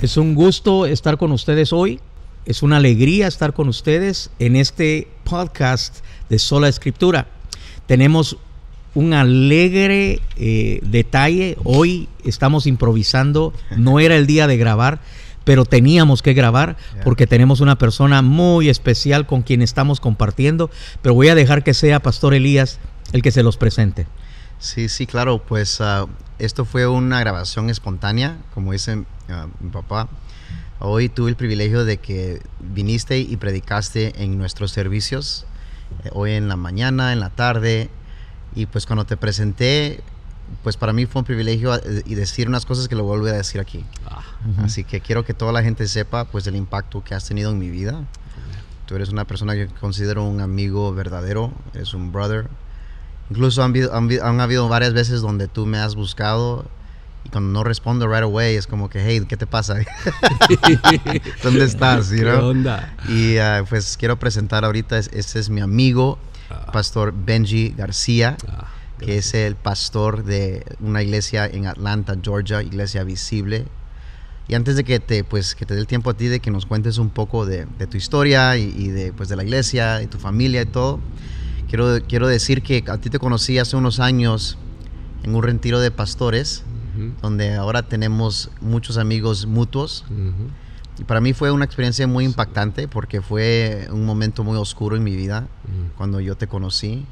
Es un gusto estar con ustedes hoy. Es una alegría estar con ustedes en este podcast de Sola Escritura. Tenemos un alegre eh, detalle. Hoy estamos improvisando. No era el día de grabar, pero teníamos que grabar porque tenemos una persona muy especial con quien estamos compartiendo. Pero voy a dejar que sea Pastor Elías el que se los presente. Sí, sí, claro. Pues ah, esto fue una grabación espontánea, como dice uh, mi papá. Hoy tuve el privilegio de que viniste y predicaste en nuestros servicios, eh, hoy en la mañana, en la tarde, y pues cuando te presenté, pues para mí fue un privilegio eh, y decir unas cosas que lo vuelvo a decir aquí. Ah, Así que quiero que toda la gente sepa pues el impacto que has tenido en mi vida. Tú eres una persona que considero un amigo verdadero, eres un brother, Incluso han, han, habido varias veces donde tú me has buscado y cuando no respondo right away es como que, hey, ¿qué te pasa? ¿Dónde estás? ¿Qué onda? Y ah, pues quiero presentar ahorita, este es mi amigo, ah. Pastor Benji García, ah, que es el pastor de una iglesia en Atlanta, Georgia, Iglesia Visible. Y antes de que te, pues, que te dé el tiempo a ti de que nos cuentes un poco de, tu historia y, y, de, pues, de la iglesia y tu familia y todo, Quiero, quiero decir que a ti te conocí hace unos años en un retiro de pastores, donde ahora tenemos muchos amigos mutuos. Y para mí fue una experiencia muy impactante porque fue un momento muy oscuro en mi vida cuando yo te conocí.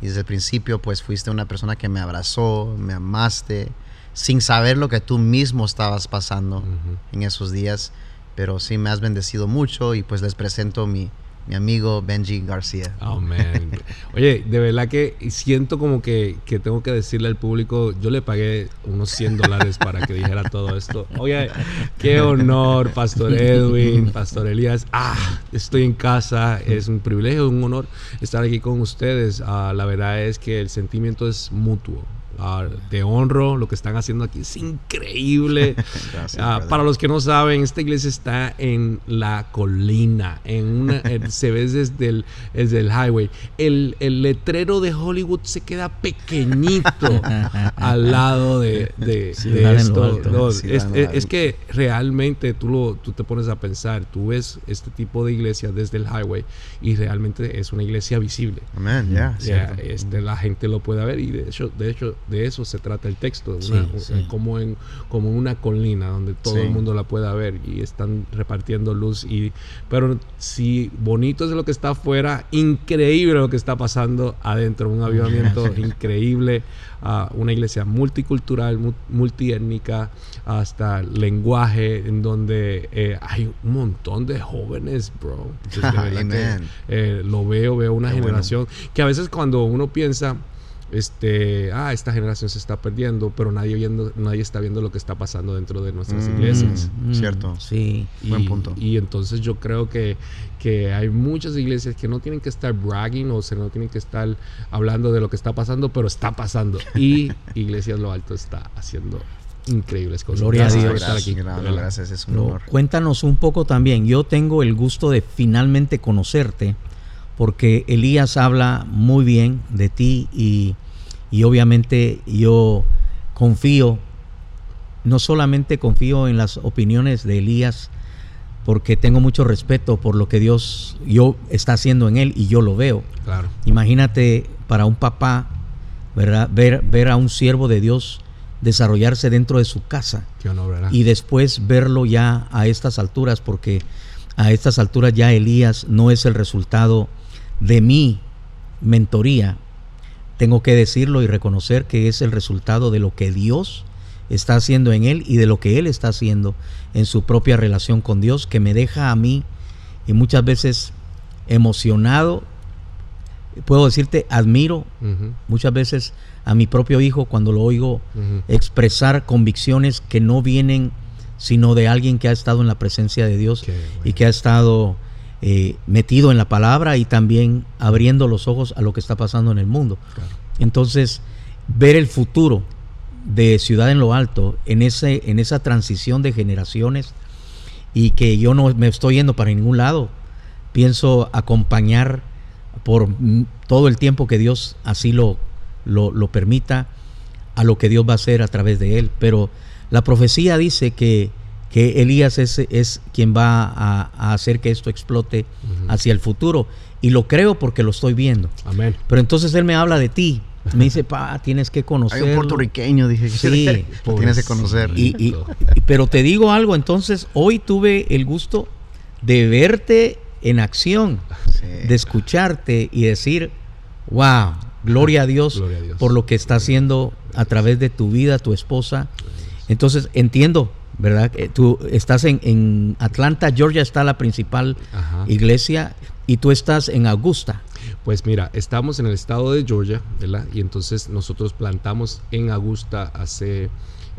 Y desde el principio pues fuiste una persona que me abrazó, me amaste, sin saber lo que tú mismo estabas pasando en esos días. Pero sí me has bendecido mucho y pues les presento mi, mi amigo Benji García. Oh, man. Oye, de verdad que siento como que, que, tengo que decirle al público, yo le pagué unos 100 dólares para que dijera todo esto. Oye, qué honor, Pastor Edwin, Pastor Elías. Ah, estoy en casa, es un privilegio, un honor estar aquí con ustedes. Ah, la verdad es que el sentimiento es mutuo. Ah, te honro, lo que están haciendo aquí es increíble. Ah, para los que no saben, esta iglesia está en la colina, en una, se ve desde el, desde el highway. El, el, letrero de Hollywood se queda pequeñito al lado de, de, esto. es, que realmente tú, lo, tú te pones a pensar, tú ves este tipo de iglesia desde el highway y realmente es una iglesia visible. Amén, ya. este, la gente lo puede ver y de hecho, de hecho de eso se trata el texto, como en como una colina donde todo el mundo la pueda ver y están repartiendo luz y pero si bonito es lo que está afuera, increíble lo que está pasando adentro, un avivamiento increíble, uh, una iglesia multicultural, multiétnica, hasta lenguaje en donde eh, hay un montón de jóvenes, bro. Eh, lo veo, veo una generación que a veces cuando uno piensa este, ah, esta generación se está perdiendo, pero nadie viendo, nadie está viendo lo que está pasando dentro de nuestras mm, iglesias. Mm, Cierto. Sí. Y, Buen punto. Y entonces yo creo que, que hay muchas iglesias que no tienen que estar bragging o se no tienen que estar hablando de lo que está pasando, pero está pasando. Y Iglesias Lo Alto está haciendo increíbles cosas. Gloria a Dios. Estar aquí. Gracias, es un honor. Cuéntanos un poco también. Yo tengo el gusto de finalmente conocerte porque Elías habla muy bien de ti y, obviamente yo confío, no solamente confío en las opiniones de Elías, porque tengo mucho respeto por lo que Dios yo está haciendo en él y yo lo veo. Claro. Imagínate para un papá, ¿verdad? Ver, ver a un siervo de Dios desarrollarse dentro de su casa y después verlo ya a estas alturas, porque a estas alturas ya Elías no es el resultado de mi mentoría, tengo que decirlo y reconocer que es el resultado de lo que Dios está haciendo en él y de lo que él está haciendo en su propia relación con Dios, que me deja a mí y muchas veces emocionado. Puedo decirte, admiro muchas veces a mi propio hijo cuando lo oigo expresar convicciones que no vienen sino de alguien que ha estado en la presencia de Dios y que ha estado eh, metido en la palabra y también abriendo los ojos a lo que está pasando en el mundo. Entonces, ver el futuro de Ciudad en lo Alto en, ese, en esa transición de generaciones y que yo no me estoy yendo para ningún lado, pienso acompañar por todo el tiempo que Dios así lo, lo, lo permita a lo que Dios va a hacer a través de él. Pero la profecía dice que que Elías es, es quien va a, hacer que esto explote hacia el futuro. Y lo creo porque lo estoy viendo. Amén. Pero entonces él me habla de ti. Me dice, pa, tienes que conocer. Hay un puertorriqueño, dije. Sí, tienes que conocer. Y, pero te digo algo, entonces hoy tuve el gusto de verte en acción, de escucharte y decir, wow, gloria a, Dios por lo que está haciendo a través de tu vida, tu esposa. Entonces entiendo ¿verdad? Tú estás en, Atlanta, Georgia está la principal iglesia y tú estás en Augusta. Pues mira, estamos en el estado de Georgia, ¿verdad? Y entonces nosotros plantamos en Augusta hace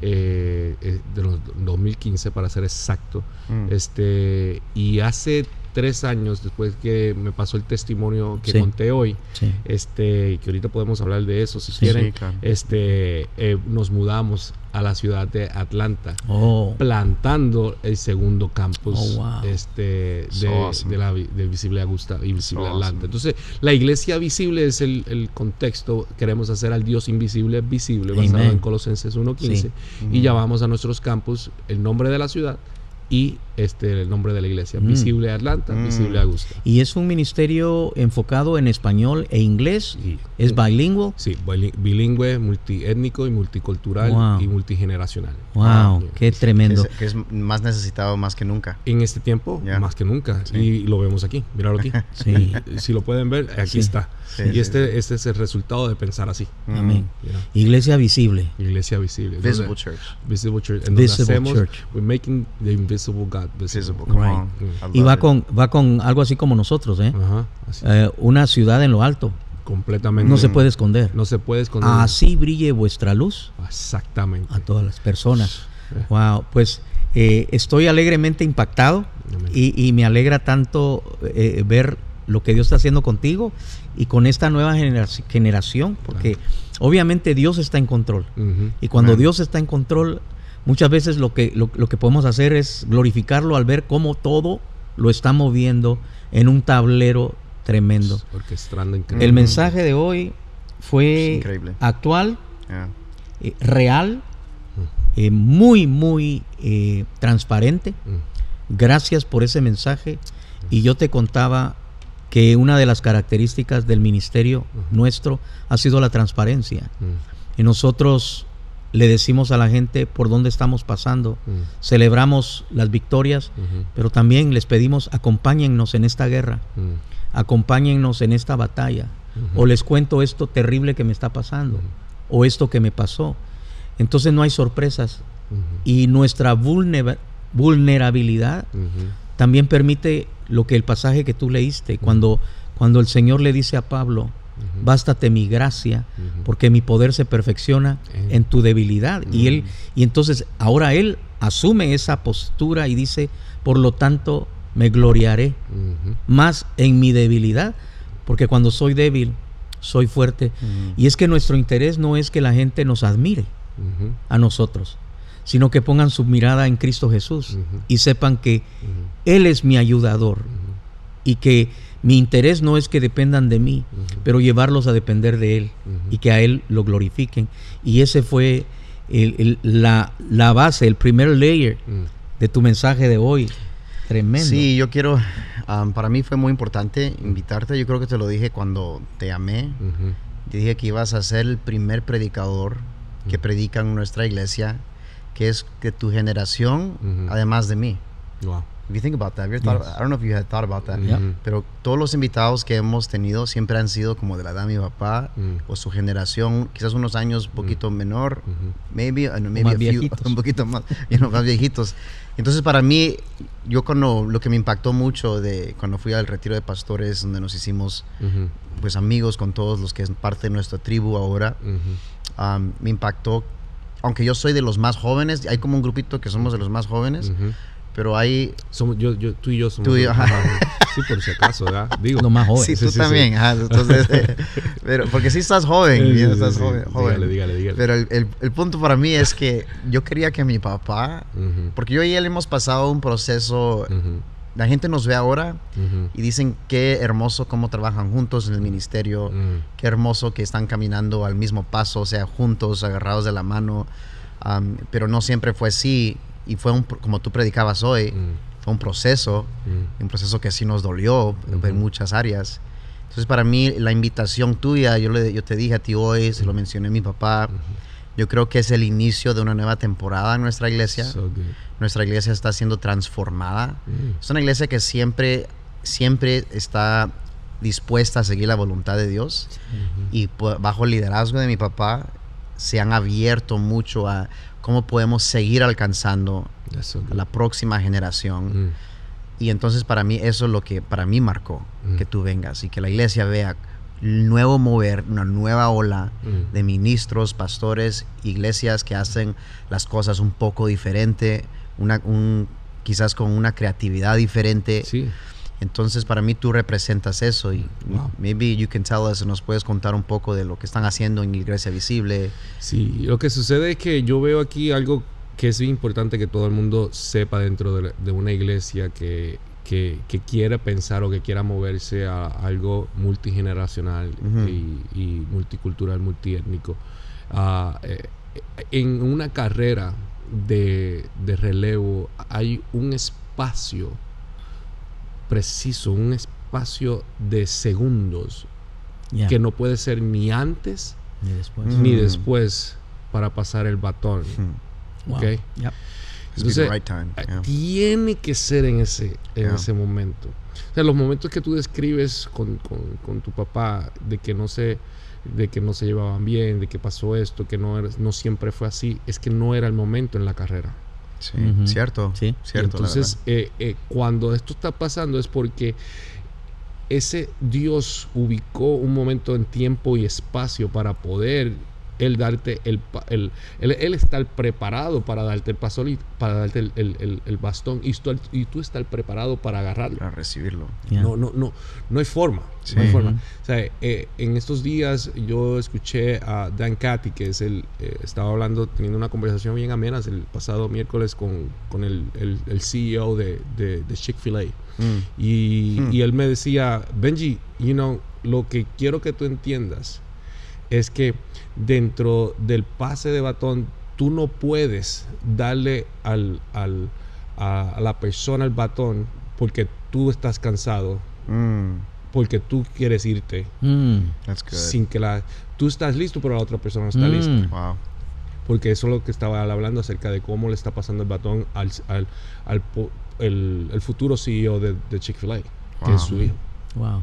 eh, eh de los 2015 para ser exacto. Mm. Este, y hace tres años después que me pasó el testimonio que conté hoy, este, que ahorita podemos hablar de eso si quieren, este, eh, nos mudamos a la ciudad de Atlanta, oh. plantando el segundo campus oh, este, de, la, Visible Augusta y Visible Atlanta. Entonces, la iglesia visible es el, contexto, queremos hacer al Dios invisible visible, basado en Colosenses 1.15, y llamamos a nuestros campus el nombre de la ciudad y este el nombre de la iglesia, mm. Visible Atlanta, mm. Visible Augusta. ¿Y es un ministerio enfocado en español e inglés? ¿Es bilingüe? Sí, bilingüe, multiétnico y multicultural y multigeneracional. Wow, qué tremendo. Que es, más necesitado más que nunca. En este tiempo, más que nunca. Y lo vemos aquí, míralo aquí. sí. Si lo pueden ver, aquí está y este, este es el resultado de pensar así. Amén. Iglesia visible. Iglesia visible. Visible Church. Visible Church. En visible hacemos, Church. We're making the invisible God visible. Right. Y va con, va con algo así como nosotros, ¿eh? Ajá, eh, una ciudad en lo alto. Completamente. No se puede esconder. No se puede esconder. Así brille vuestra luz. Exactamente. A todas las personas. Wow. Pues eh, estoy alegremente impactado y, y, me alegra tanto eh, ver lo que Dios está haciendo contigo y con esta nueva generación, porque obviamente Dios está en control. Y cuando Dios está en control, muchas veces lo que, lo, que podemos hacer es glorificarlo al ver cómo todo lo está moviendo en un tablero tremendo. El mensaje de hoy fue actual, eh, real, eh, muy, muy eh, transparente. Gracias por ese mensaje. Y yo te contaba que una de las características del ministerio nuestro ha sido la transparencia. Y nosotros le decimos a la gente por dónde estamos pasando, celebramos las victorias, pero también les pedimos acompáñennos en esta guerra, acompáñennos en esta batalla, o les cuento esto terrible que me está pasando, o esto que me pasó. Entonces no hay sorpresas. Y nuestra vulnerabilidad también permite lo que el pasaje que tú leíste, cuando, cuando el Señor le dice a Pablo, bástate mi gracia, porque mi poder se perfecciona en tu debilidad. Y él, y entonces ahora él asume esa postura y dice, por lo tanto, me gloriaré más en mi debilidad, porque cuando soy débil, soy fuerte. Y es que nuestro interés no es que la gente nos admire a nosotros, sino que pongan su mirada en Cristo Jesús y sepan que Él es mi ayudador y que mi interés no es que dependan de mí, pero llevarlos a depender de Él y que a Él lo glorifiquen. Y ese fue la, base, el primer layer de tu mensaje de hoy. Tremendo. Sí, yo quiero, para mí fue muy importante invitarte, yo creo que te lo dije cuando te llamé, te dije que ibas a ser el primer predicador que predica en nuestra iglesia que es que tu generación, además de mí. Wow. If you think about that, I don't know if you had thought about that, pero todos los invitados que hemos tenido siempre han sido como de la edad de mi papá o su generación, quizás unos años un poquito menor, maybe, uh, maybe a few, un poquito más, más viejitos. Entonces para mí, yo cuando lo que me impactó mucho de cuando fui al retiro de pastores, donde nos hicimos pues amigos con todos los que es parte de nuestra tribu ahora, um, me impactó. Aunque yo soy de los más jóvenes, hay como un grupito que somos de los más jóvenes, pero hay... Somos, yo, yo, tú y yo somos los más jóvenes. Sí, por si acaso, ¿verdad? Digo. Los más jóvenes. Sí, tú también. entonces, pero, porque sí estás joven. Sí, estás joven, Dígale, dígale, dígale. Pero el, el, el, punto para mí es que yo quería que mi papá, porque yo y él hemos pasado un proceso la gente nos ve ahora y dicen qué hermoso cómo trabajan juntos en el ministerio, qué hermoso que están caminando al mismo paso, o sea, juntos, agarrados de la mano, pero no siempre fue así. Y fue un, como tú predicabas hoy, mm. fue un proceso, mm. un proceso que sí nos dolió en muchas áreas. Entonces para mí la invitación tuya, yo, le, yo te dije a ti hoy, se lo mencioné a mi papá, yo creo que es el inicio de una nueva temporada en nuestra iglesia. nuestra iglesia está siendo transformada. Es una iglesia que siempre, siempre está dispuesta a seguir la voluntad de Dios y bajo el liderazgo de mi papá se han abierto mucho a cómo podemos seguir alcanzando a la próxima generación. Mm. Y entonces para mí eso es lo que para mí marcó mm. que tú vengas y que la iglesia vea nuevo mover, una nueva ola mm. de ministros, pastores, iglesias que hacen las cosas un poco diferente, una, un, quizás con una creatividad diferente. Sí. Entonces, para mí tú representas eso y maybe you can tell us, nos puedes contar un poco de lo que están haciendo en Iglesia Visible. Sí, lo que sucede es que yo veo aquí algo que es importante que todo el mundo sepa dentro de, una iglesia que, que, quiera pensar o que quiera moverse a algo multigeneracional y, multicultural, multiétnico. Uh, en una carrera de, de relevo hay un espacio preciso, un espacio de segundos que no puede ser ni antes ni después, para pasar el batón. Mm. Entonces, eh, tiene que ser en ese, en ese momento. O sea, los momentos que tú describes con, con, tu papá de que no se de que no se llevaban bien, de que pasó esto, que no, no siempre fue así, es que no era el momento en la carrera. Sí, cierto. Sí. cierto entonces, eh, eh, cuando esto está pasando es porque ese Dios ubicó un momento en tiempo y espacio para poder él darte el, el, él, estar preparado para darte el paso para darte el, el, el bastón. Y tú, y tú estar preparado para agarrarlo. Para recibirlo. No no no no hay forma no hay forma. O sea, eh, en estos días yo escuché a Dan Cathy que es el eh, estaba hablando teniendo una conversación bien amena el pasado miércoles con, con el, el, CEO de, de, de Chick-fil-A. Mm. y, mm. y él me decía Benji you know lo que quiero que tú entiendas es que dentro del pase de batón tú no puedes darle al, al a, la persona el batón porque tú estás cansado, mm. porque tú quieres irte, mm. sin que la tú estás listo pero la otra persona no está mm. lista. Porque eso es lo que estaba hablando acerca de cómo le está pasando el batón al, al, al el, futuro CEO de, de Chick-fil-A, que es su hijo. wow.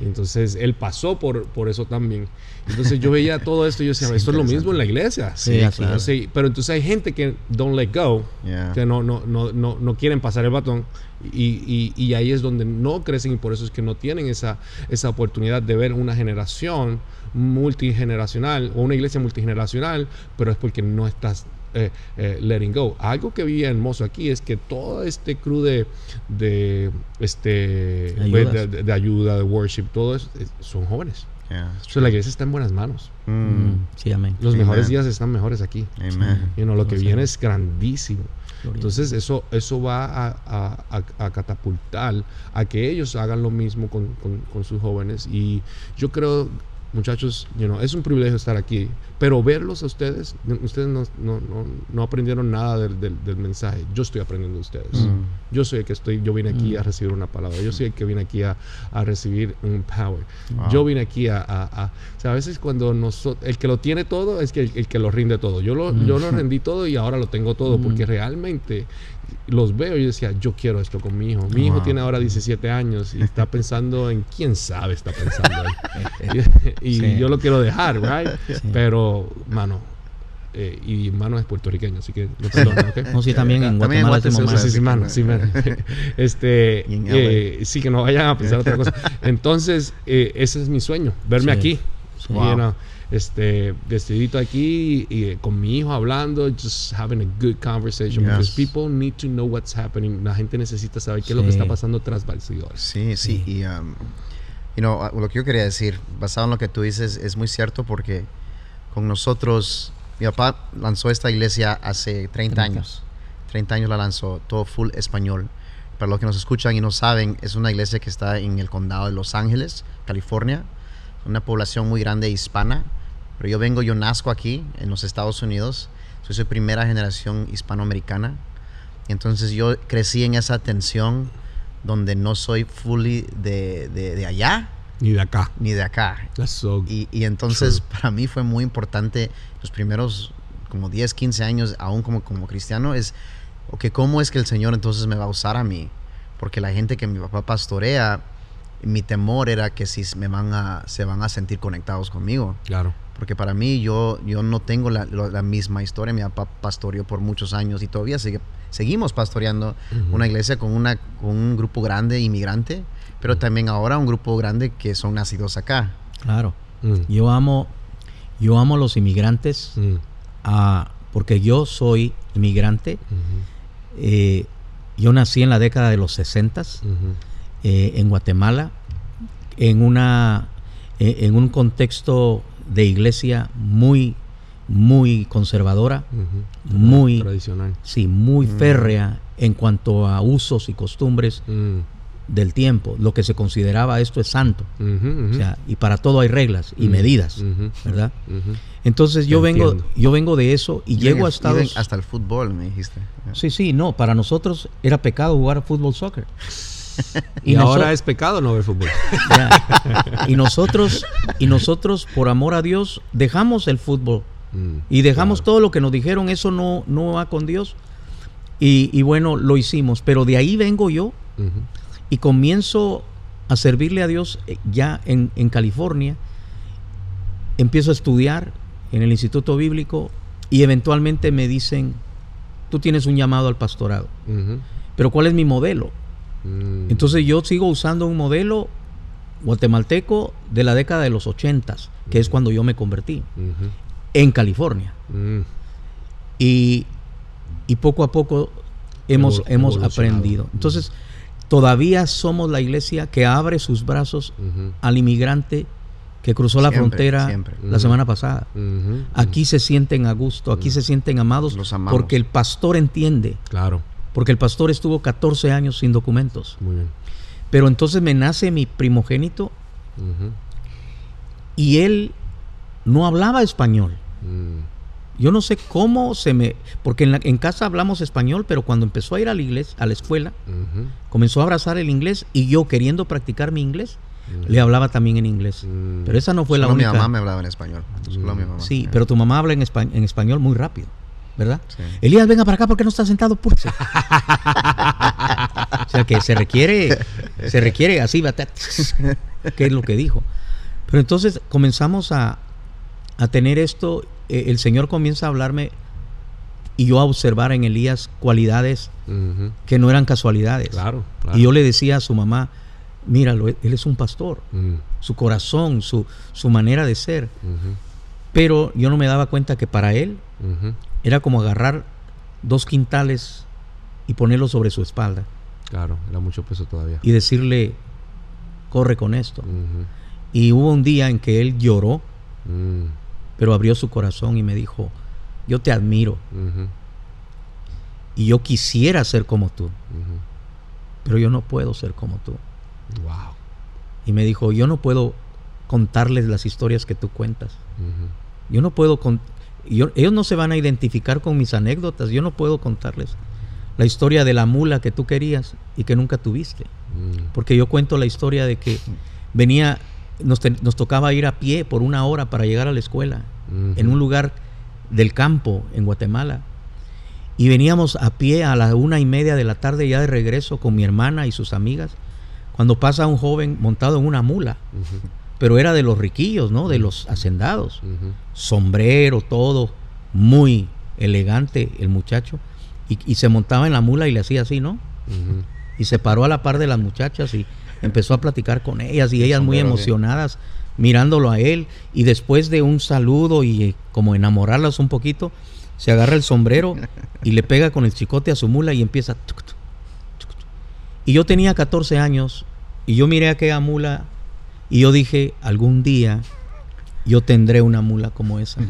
Entonces él pasó por, por eso también. Entonces yo veía todo esto y yo decía, esto es lo mismo en la iglesia. Sí, claro. pero entonces hay gente que don't let go, que no, no, no, no, no quieren pasar el batón y, y, y, ahí es donde no crecen y por eso es que no tienen esa, esa oportunidad de ver una generación multigeneracional o una iglesia multigeneracional, pero es porque no estás eh, eh, letting go. Algo que vi hermoso aquí es que todo este crew de, de este de, ayuda, de worship, todo eso, son jóvenes. la iglesia está en buenas manos. Mm. Mm, sí, amén. Los mejores días están mejores aquí. lo que viene es grandísimo. Entonces eso, eso va a, a, catapultar a que ellos hagan lo mismo con, con, sus jóvenes. Y yo creo muchachos, es un privilegio estar aquí, pero verlos a ustedes, ustedes no, no, no, aprendieron nada del, del, mensaje, yo estoy aprendiendo de ustedes. Mm. Yo soy el que estoy, yo vine aquí a mm. recibir una palabra, yo soy el que vine aquí a, a recibir un power. Yo vine aquí a, a, o sea, a veces cuando nosotros, el que lo tiene todo es que el, que lo rinde todo. Yo lo, yo lo mm. rendí todo y ahora lo tengo todo, porque realmente los veo y decía, yo quiero esto con mi hijo. Mi hijo tiene ahora 17 años y está pensando en quién sabe está pensando y, yo lo quiero dejar, right? Pero, mano, eh, y mano es puertorriqueño, así que no perdona, No, sí, también en Guatemala. sí, sí, sí, mano, sí, mano. este, eh, sí, que no vayan a pensar otra cosa. Entonces, eh, ese es mi sueño, verme aquí. Wow este, decidito aquí y, eh, con mi hijo hablando, just having a good conversation because people need to know what's happening. La gente necesita saber qué es lo que está pasando tras bastidores. Sí, sí, y um, you know, lo que yo quería decir, basado en lo que tú dices, es muy cierto porque con nosotros, mi papá lanzó esta iglesia hace 30, años. 30 años la lanzó, todo full español. Para los que nos escuchan y no saben, es una iglesia que está en el condado de Los Ángeles, California. Una población muy grande hispana pero yo vengo, yo nazco aquí en los Estados Unidos. Soy su primera generación hispanoamericana. Entonces yo crecí en esa tensión donde no soy fully de, de, allá. Ni de acá. Ni de acá. y, y, entonces para mí fue muy importante los primeros como 10, 15 años, aún como, como cristiano, es, ok, ¿cómo es que el Señor entonces me va a usar a mí? Porque la gente que mi papá pastorea, mi temor era que si me van a, se van a sentir conectados conmigo. Claro. Porque para mí yo, yo no tengo la, misma historia. Mi papá pastoreó por muchos años y todavía sigue, seguimos pastoreando una iglesia con, una, con un grupo grande inmigrante, pero también ahora un grupo grande que son nacidos acá. Claro. Mm. Yo amo yo amo los inmigrantes mm. porque yo soy inmigrante. Eh, yo nací en la década de los 60 eh, en Guatemala, en, una, eh, en un contexto de iglesia muy, muy conservadora, muy tradicional. Sí, muy mm. férrea en cuanto a usos y costumbres mm. del tiempo. Lo que se consideraba esto es santo. y para todo hay reglas y medidas, ¿verdad? Entonces yo vengo, yo vengo de eso y, llego a Estados hasta el fútbol, me dijiste. Sí, sí, no, para nosotros era pecado jugar fútbol soccer. y, ahora es pecado no ver fútbol. Y nosotros, y nosotros, por amor a Dios, dejamos el fútbol. Mm, y dejamos todo lo que nos dijeron, eso no, no va con Dios. Y, bueno, lo hicimos. Pero de ahí vengo yo y comienzo a servirle a Dios eh, ya en, California. Empiezo a estudiar en el Instituto Bíblico y eventualmente me dicen, tú tienes un llamado al pastorado. Pero ¿cuál es mi modelo? Mm. Entonces yo sigo usando un modelo guatemalteco de la década de los ochentas, que es cuando yo me convertí, en California. Mm. Y, poco a poco hemos, hemos aprendido. Entonces, todavía somos la iglesia que abre sus brazos al inmigrante que cruzó la frontera la semana pasada. Aquí se sienten a gusto, aquí se sienten amados, porque el pastor entiende claro porque el pastor estuvo 14 años sin documentos. Muy bien. Pero entonces me nace mi primogénito y él no hablaba español. Mm. Yo no sé cómo se me... Porque en, casa hablamos español, pero cuando empezó a ir a la iglesia, a la escuela, comenzó a abrazar el inglés y yo queriendo practicar mi inglés, le hablaba también en inglés. Mm. Pero esa no fue la única... mi mamá me hablaba en español. Solo mi mamá. Sí, pero tu mamá habla en, en español muy rápido. ¿Verdad? Elías, venga para acá porque no está sentado. o sea que se requiere, se requiere así, que es lo que dijo. Pero entonces comenzamos a, tener esto, eh, el Señor comienza a hablarme y yo a observar en Elías cualidades que no eran casualidades. Claro, Y yo le decía a su mamá, míralo, él es un pastor, su corazón, su, su, manera de ser. Pero yo no me daba cuenta que para él era como agarrar dos quintales y ponerlos sobre su espalda. Claro, era mucho peso todavía. Y decirle, corre con esto. Y hubo un día en que él lloró, mm. pero abrió su corazón y me dijo, yo te admiro. Y yo quisiera ser como tú, pero yo no puedo ser como tú. Wow. Y me dijo, yo no puedo contarles las historias que tú cuentas. Yo no puedo ellos no se van a identificar con mis anécdotas. Yo no puedo contarles la historia de la mula que tú querías y que nunca tuviste. Mm. Porque yo cuento la historia de que venía, nos, tocaba ir a pie por una hora para llegar a la escuela, en un lugar del campo en Guatemala. Y veníamos a pie a la una y media de la tarde ya de regreso con mi hermana y sus amigas, cuando pasa un joven montado en una mula pero era de los riquillos, ¿no? De los hacendados. Sombrero, todo, muy elegante el muchacho. Y, se montaba en la mula y le hacía así, ¿no? Y se paró a la par de las muchachas y empezó a platicar con ellas y ellas muy emocionadas mirándolo a él. Y después de un saludo y eh, como enamorarlas un poquito, se agarra el sombrero y le pega con el chicote a su mula y empieza... Y yo tenía 14 años y yo miré a aquella mula y yo dije, algún día yo tendré una mula como esa.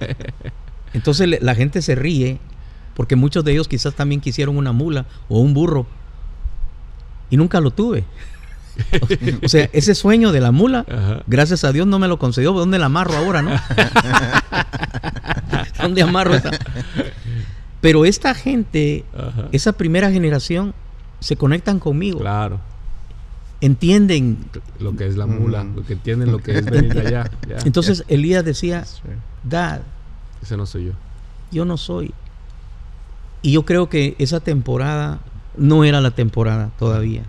Entonces la gente se ríe porque muchos de ellos quizás también quisieron una mula o un burro y nunca lo tuve. O sea, ese sueño de la mula, gracias a Dios no me lo concedió. ¿Dónde la amarro ahora, no? ¿Dónde amarro esa? Pero esta gente, esa primera generación, se conectan conmigo. Claro. Entienden lo que es la mula, lo que entienden lo que es venir de allá. Entonces Elías decía, Dad, ese no soy yo. Yo no soy. Y yo creo que esa temporada no era la temporada todavía.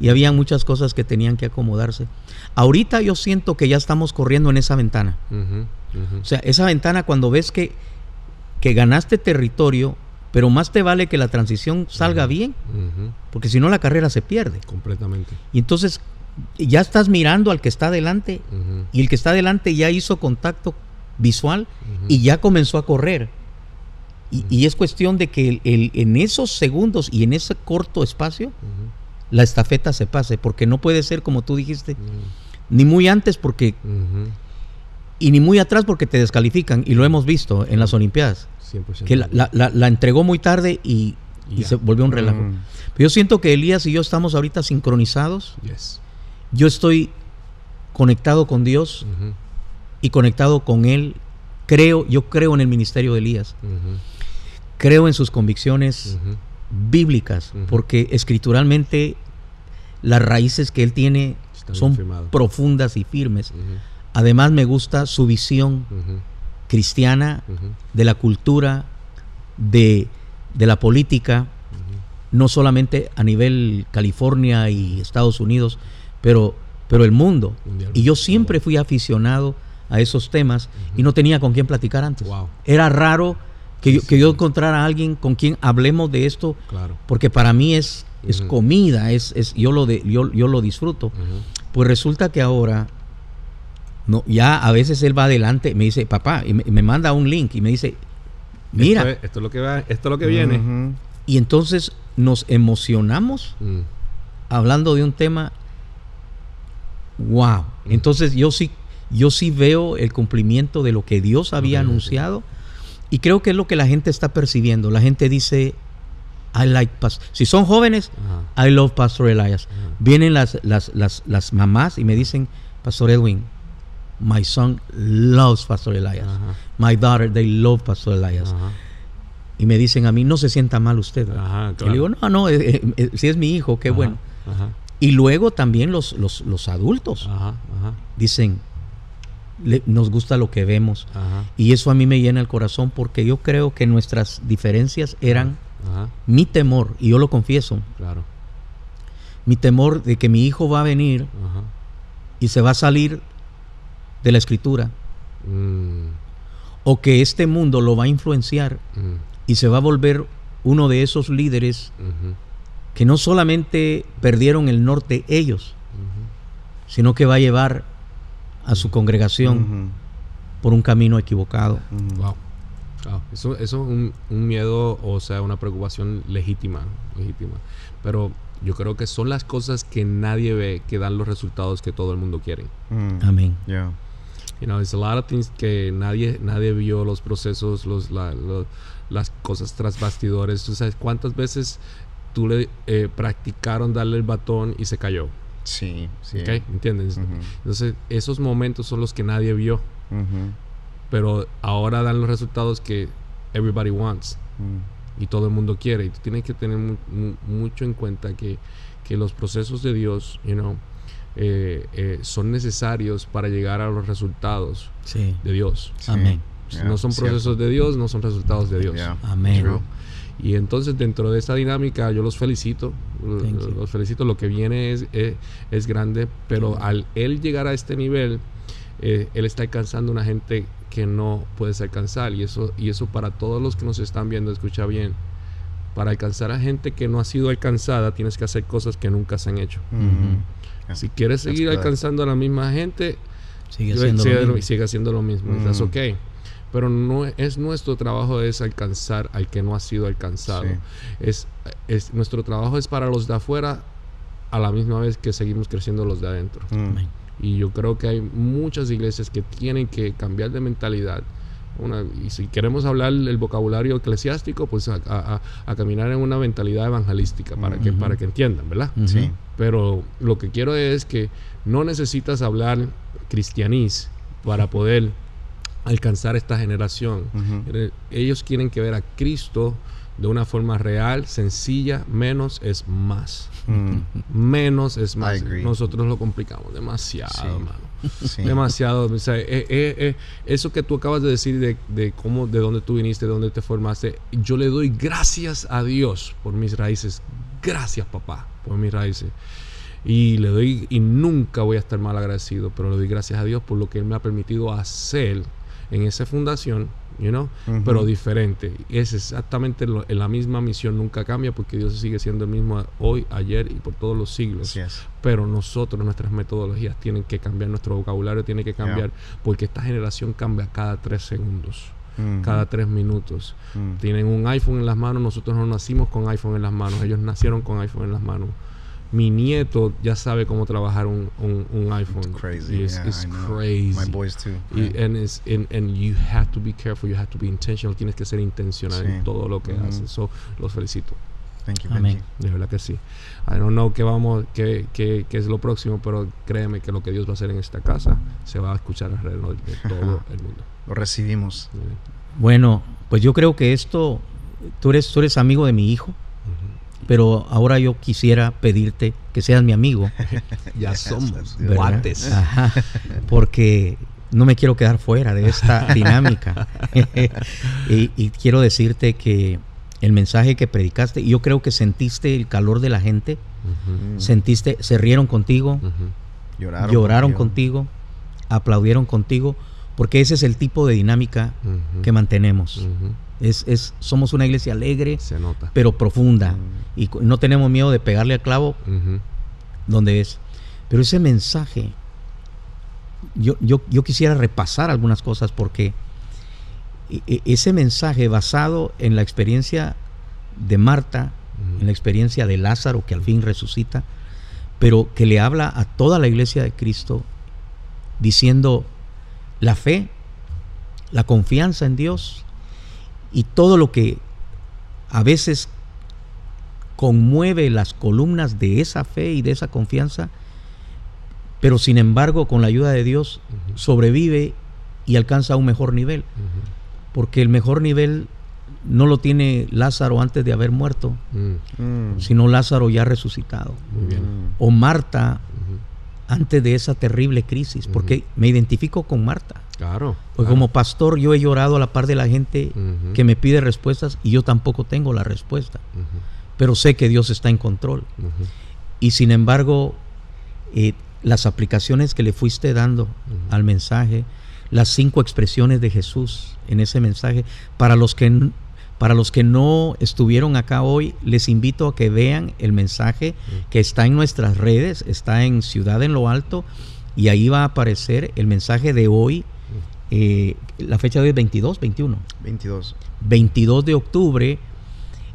Y había muchas cosas que tenían que acomodarse. Ahorita yo siento que ya estamos corriendo en esa ventana. O sea, esa ventana cuando ves que, que ganaste territorio, pero más te vale que la transición salga bien, porque si no la carrera se pierde. Completamente. Y entonces ya estás mirando al que está adelante y el que está adelante ya hizo contacto visual y ya comenzó a correr. Y, es cuestión de que el, en esos segundos y en ese corto espacio la estafeta se pase, porque no puede ser como tú dijiste, ni muy antes porque... Y ni muy atrás porque te descalifican, y lo hemos visto en las Olimpiadas. Que la, entregó muy tarde y, se volvió un relajo. Mm. Pero yo siento que Elías y yo estamos ahorita sincronizados. Yo estoy conectado con Dios y conectado con Él. Creo, yo creo en el ministerio de Elías. Creo en sus convicciones bíblicas, porque escrituralmente las raíces que él tiene son profundas y firmes. Además me gusta su visión cristiana de la cultura, de, la política, no solamente a nivel California y Estados Unidos, pero, pero el mundo. Y yo siempre fui aficionado a esos temas y no tenía con quién platicar antes. Era raro que, yo, que yo encontrara a alguien con quien hablemos de esto, porque para mí es, es comida, es, es, yo, lo de, yo, yo lo disfruto. Pues resulta que ahora, no, ya a veces él va adelante, me dice, papá, y me, manda un link y me dice, mira. Esto es, lo que va, esto es lo que viene. Y entonces nos emocionamos mm. hablando de un tema, wow. Mm. Entonces yo sí, yo sí veo el cumplimiento de lo que Dios había anunciado. Y creo que es lo que la gente está percibiendo. La gente dice, I like Pastor. Si son jóvenes, I love Pastor Elias. Vienen las, las, las, las, mamás y me dicen, Pastor Edwin, my son loves Pastor Elias. My daughter, they love Pastor Elias. Y me dicen a mí, no se sienta mal usted. Y le digo, no, no, eh, eh, eh, si es mi hijo, qué bueno. Y luego también los, los, los adultos dicen, nos gusta lo que vemos. Y eso a mí me llena el corazón porque yo creo que nuestras diferencias eran mi temor, y yo lo confieso. Claro. Mi temor de que mi hijo va a venir y se va a salir de la escritura. Mm. O que este mundo lo va a influenciar mm. y se va a volver uno de esos líderes que no solamente perdieron el norte ellos, sino que va a llevar a su congregación por un camino equivocado. Wow. Eso, es un, miedo, o sea, una preocupación legítima, legítima. Pero yo creo que son las cosas que nadie ve que dan los resultados que todo el mundo quiere. Mm. Amén. Yeah. You know, there's a lot of things que nadie, nadie vio los procesos, los, las cosas tras bastidores. ¿Tú sabes cuántas veces tú le eh, practicaron darle el batón y se cayó? Sí, sí. ¿Entiendes? Entonces, esos momentos son los que nadie vio. Pero ahora dan los resultados que everybody wants. Mm. Y todo el mundo quiere. Y tú tienes que tener mucho en cuenta que, que, los procesos de Dios, you know, eh, eh, son necesarios para llegar a los resultados de Dios. Amén. Si no son procesos de Dios, no son resultados de Dios. Amén. Y entonces dentro de esa dinámica yo los felicito, los felicito, lo que viene es, es, grande, pero al él llegar a este nivel, eh, él está alcanzando una gente que no puedes alcanzar. Y eso, y eso para todos los que nos están viendo, escucha bien, para alcanzar a gente que no ha sido alcanzada tienes que hacer cosas que nunca se han hecho. Si quieres seguir alcanzando a la misma gente, sigue haciendo, lo, mismo. Sigue haciendo lo mismo. okay pero no es nuestro trabajo es alcanzar al que no ha sido alcanzado. Es, es, nuestro trabajo es para los de afuera a la misma vez que seguimos creciendo los de adentro. Mm. Y yo creo que hay muchas iglesias que tienen que cambiar de mentalidad. Y si queremos hablar el vocabulario eclesiástico, pues a, caminar en una mentalidad evangelística para, que, para que entiendan, ¿verdad? Sí. Pero lo que quiero es que no necesitas hablar cristianís para poder alcanzar esta generación. Eh, ellos quieren que ver a Cristo de una forma real, sencilla, menos es más. Mm. Menos es más. Nosotros lo complicamos demasiado, Demasiado. Sea, eh, eh, eso que tú acabas de decir de, de, cómo, de dónde tú viniste, de dónde te formaste, yo le doy gracias a Dios por mis raíces. Gracias, papá, por mis raíces. Y le doy, y nunca voy a estar mal agradecido, pero le doy gracias a Dios por lo que Él me ha permitido hacer en esa fundación, you know? pero diferente. Es exactamente la misma misión, nunca cambia porque Dios sigue siendo el mismo hoy, ayer y por todos los siglos. Pero nosotros, nuestras metodologías tienen que cambiar, nuestro vocabulario tiene que cambiar porque esta generación cambia cada tres segundos. Cada tres minutos. Mm. Tienen un iPhone en las manos. Nosotros no nacimos con iPhone en las manos. Ellos nacieron con iPhone en las manos mi nieto ya sabe cómo trabajar un, un, un iPhone. It's crazy. It's, yeah, it's crazy. My boys too. Y, and, it's, and, and, you have to be careful, you have to be intentional. Tienes que ser intencional en todo lo que mm -hmm. haces. So, los felicito. Thank you, Amén. De verdad que sí. I don't know qué vamos, qué, qué, qué, es lo próximo, pero créeme que lo que Dios va a hacer en esta casa se va a escuchar alrededor de todo el mundo. Lo recibimos. Bueno, pues yo creo que esto, tú eres, tú eres amigo de mi hijo pero ahora yo quisiera pedirte que seas mi amigo. ya somos guantes. porque no me quiero quedar fuera de esta dinámica. y, quiero decirte que el mensaje que predicaste, yo creo que sentiste el calor de la gente, sentiste, se rieron contigo, lloraron, contigo. aplaudieron contigo, porque ese es el tipo de dinámica que mantenemos. Es, somos una iglesia alegre, pero profunda. Mm. Y no tenemos miedo de pegarle al clavo donde es. Pero ese mensaje, yo, yo, yo, quisiera repasar algunas cosas porque e, e, ese mensaje basado en la experiencia de Marta, en la experiencia de Lázaro que al fin resucita, pero que le habla a toda la iglesia de Cristo diciendo la fe, la confianza en Dios y todo lo que a veces conmueve las columnas de esa fe y de esa confianza, pero sin embargo con la ayuda de Dios sobrevive y alcanza un mejor nivel. Porque el mejor nivel no lo tiene Lázaro antes de haber muerto, mm. sino Lázaro ya resucitado. O Marta antes de esa terrible crisis, porque me identifico con Marta. Claro. Porque como pastor yo he llorado a la par de la gente que me pide respuestas y yo tampoco tengo la respuesta. Pero sé que Dios está en control. Y sin embargo, eh, las aplicaciones que le fuiste dando al mensaje, las cinco expresiones de Jesús en ese mensaje, para los que para los que no estuvieron acá hoy, les invito a que vean el mensaje que está en nuestras redes, está en Ciudad en lo Alto, y ahí va a aparecer el mensaje de hoy eh, la fecha de hoy es 22, 21. 22. 22 de octubre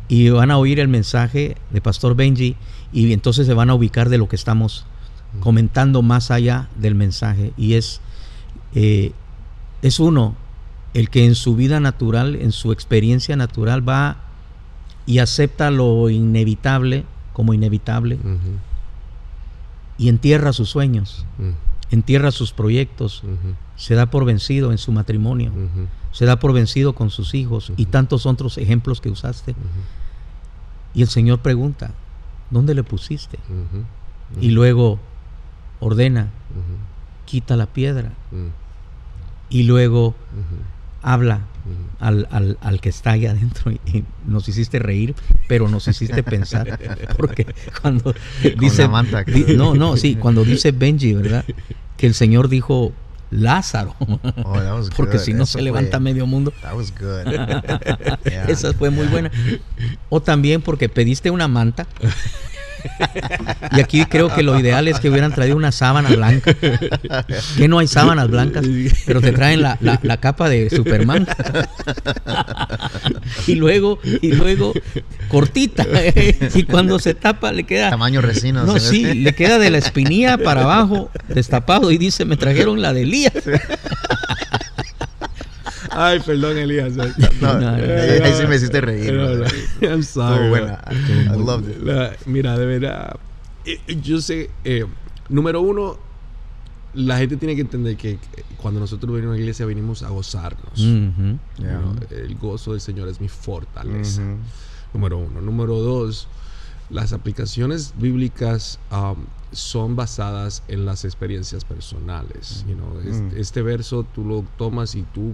y van a oír el mensaje de Pastor Benji y entonces se van a ubicar de lo que estamos comentando más allá del mensaje y es, eh, es uno el que en su vida natural, en su experiencia natural va y acepta lo inevitable como inevitable y entierra sus sueños, entierra sus proyectos, se da por vencido en su matrimonio, se da por vencido con sus hijos y tantos otros ejemplos que usaste. Y el Señor pregunta, ¿dónde le pusiste? Y luego ordena, quita la piedra. Y luego habla al, al, que está ahí adentro y, nos hiciste reír, pero nos hiciste pensar. Porque cuando dice... no, no, sí, cuando dice Benji, ¿verdad? Que el Señor dijo, Lázaro. Oh, Porque si no se levanta medio mundo. Esa fue muy buena. O también porque pediste una manta. Y aquí creo que lo ideal es que hubieran traído una sábana blanca. Que no hay sábanas blancas, pero te traen la, la, capa de Superman. y luego, y luego cortita. y cuando se tapa le queda. Tamaño resina. No, sí, le queda de la espinilla para abajo, destapado, y dice, me trajeron la de Elías. Ay, perdón, Elías. No, ahí sí me hiciste reír. I'm sorry. buena. I loved it. mira, de verdad, eh, yo sé, eh, número uno, la gente tiene que entender que cuando nosotros venimos a la iglesia venimos a gozarnos. el gozo del Señor es mi fortaleza. Número uno. Número dos, las aplicaciones bíblicas um, son basadas en las experiencias personales. Mm. este, verso tú lo tomas y tú,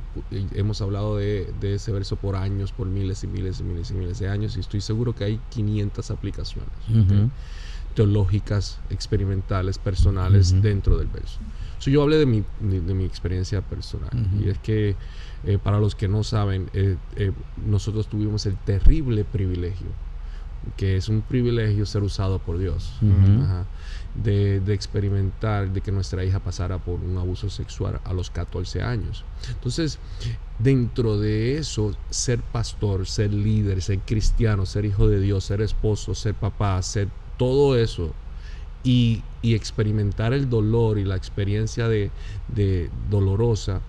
hemos hablado de, ese verso por años, por miles y miles y miles y miles de años, y estoy seguro que hay 500 aplicaciones teológicas, experimentales, personales dentro del verso. yo hablé de mi, de, mi experiencia personal, y es que eh, para los que no saben, eh, eh, nosotros tuvimos el terrible privilegio que es un privilegio ser usado por Dios, de, experimentar de que nuestra hija pasara por un abuso sexual a los 14 años. Entonces, dentro de eso, ser pastor, ser líder, ser cristiano, ser hijo de Dios, ser esposo, ser papá, ser todo eso, y, experimentar el dolor y la experiencia de, dolorosa,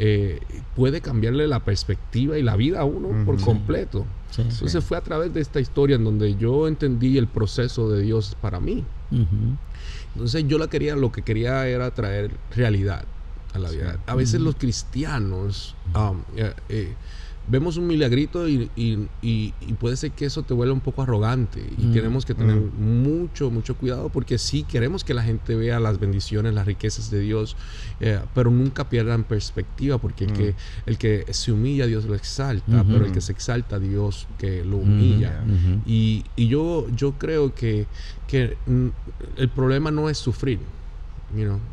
eh, puede cambiarle la perspectiva y la vida a uno por completo. Entonces fue a través de esta historia en donde yo entendí el proceso de Dios para mí. Entonces yo la quería, lo que quería era traer realidad a la vida. A veces los cristianos um, eh, eh, vemos un milagrito y, puede ser que eso te vuelva un poco arrogante y mm, tenemos que tener mm. mucho, mucho cuidado porque sí queremos que la gente vea las bendiciones, las riquezas de Dios, eh, pero nunca pierdan perspectiva porque el, que, mm. el que se humilla Dios lo exalta, pero el que se exalta Dios que lo humilla. y, yo, yo creo que, que el problema no es sufrir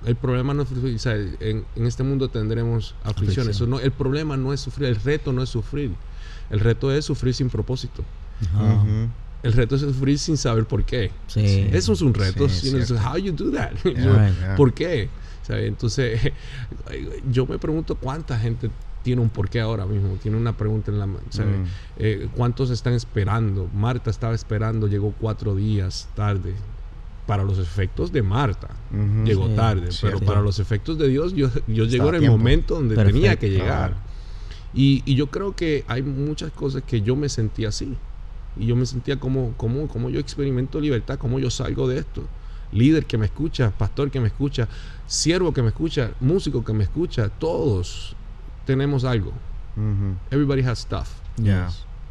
el problema no es en, este mundo tendremos aflicciones. no, el problema no es sufrir, el reto no es sufrir. El reto es sufrir sin propósito. El reto es sufrir sin saber por qué. Eso es un reto. how you do that? ¿Por qué? Entonces, yo me pregunto cuánta gente tiene un porqué ahora mismo, tiene una pregunta en la mano. Mm. Eh, ¿Cuántos están esperando? Marta estaba esperando, llegó cuatro días tarde para los efectos de Marta llegó tarde, pero para los efectos de Dios, yo, yo llegó en el momento donde tenía que llegar. Y, yo creo que hay muchas cosas que yo me sentía así. Y yo me sentía como, como, como yo experimento libertad, como yo salgo de esto. Líder que me escucha, pastor que me escucha, siervo que me escucha, músico que me escucha, todos tenemos algo. Everybody has stuff.